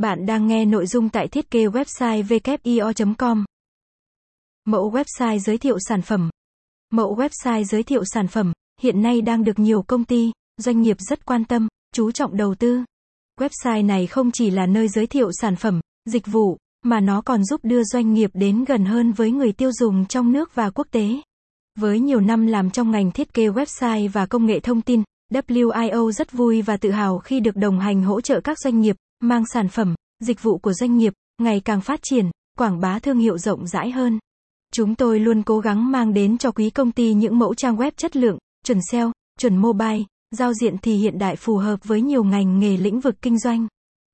Bạn đang nghe nội dung tại thiết kế website wio.com. Mẫu website giới thiệu sản phẩm. Mẫu website giới thiệu sản phẩm hiện nay đang được nhiều công ty, doanh nghiệp rất quan tâm, chú trọng đầu tư. Website này không chỉ là nơi giới thiệu sản phẩm, dịch vụ, mà nó còn giúp đưa doanh nghiệp đến gần hơn với người tiêu dùng trong nước và quốc tế. Với nhiều năm làm trong ngành thiết kế website và công nghệ thông tin, WIO rất vui và tự hào khi được đồng hành hỗ trợ các doanh nghiệp, mang sản phẩm, dịch vụ của doanh nghiệp, ngày càng phát triển, quảng bá thương hiệu rộng rãi hơn. Chúng tôi luôn cố gắng mang đến cho quý công ty những mẫu trang web chất lượng, chuẩn SEO, chuẩn mobile, giao diện thì hiện đại phù hợp với nhiều ngành nghề lĩnh vực kinh doanh.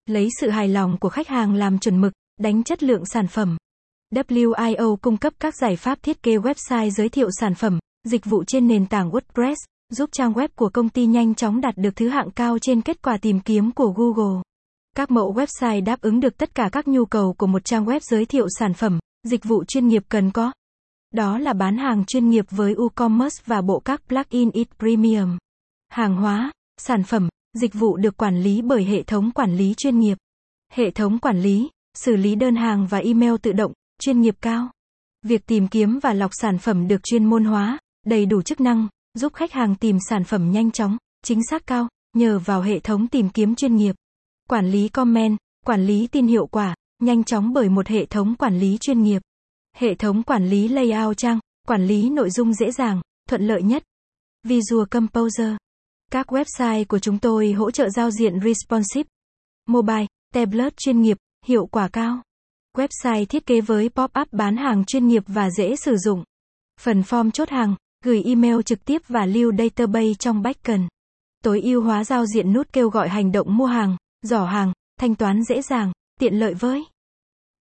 Lấy sự hài lòng của khách hàng làm chuẩn mực, đánh chất lượng sản phẩm. WIO cung cấp các giải pháp thiết kế website giới thiệu sản phẩm, dịch vụ trên nền tảng WordPress, giúp trang web của công ty nhanh chóng đạt được thứ hạng cao trên kết quả tìm kiếm của Google. Các mẫu website đáp ứng được tất cả các nhu cầu của một trang web giới thiệu sản phẩm, dịch vụ chuyên nghiệp cần có. Đó là bán hàng chuyên nghiệp với WooCommerce và bộ các plugin It Premium. Hàng hóa, sản phẩm, dịch vụ được quản lý bởi hệ thống quản lý chuyên nghiệp. Hệ thống quản lý, xử lý đơn hàng và email tự động, chuyên nghiệp cao. Việc tìm kiếm và lọc sản phẩm được chuyên môn hóa, đầy đủ chức năng, giúp khách hàng tìm sản phẩm nhanh chóng, chính xác cao, nhờ vào hệ thống tìm kiếm chuyên nghiệp. Quản lý comment, quản lý tin hiệu quả, nhanh chóng bởi một hệ thống quản lý chuyên nghiệp. Hệ thống quản lý layout trang, quản lý nội dung dễ dàng, thuận lợi nhất. Visual Composer. Các website của chúng tôi hỗ trợ giao diện responsive, mobile, tablet chuyên nghiệp, hiệu quả cao. Website thiết kế với pop-up bán hàng chuyên nghiệp và dễ sử dụng. Phần form chốt hàng, gửi email trực tiếp và lưu database trong backend. Tối ưu hóa giao diện nút kêu gọi hành động mua hàng, giỏ hàng, thanh toán dễ dàng, tiện lợi với.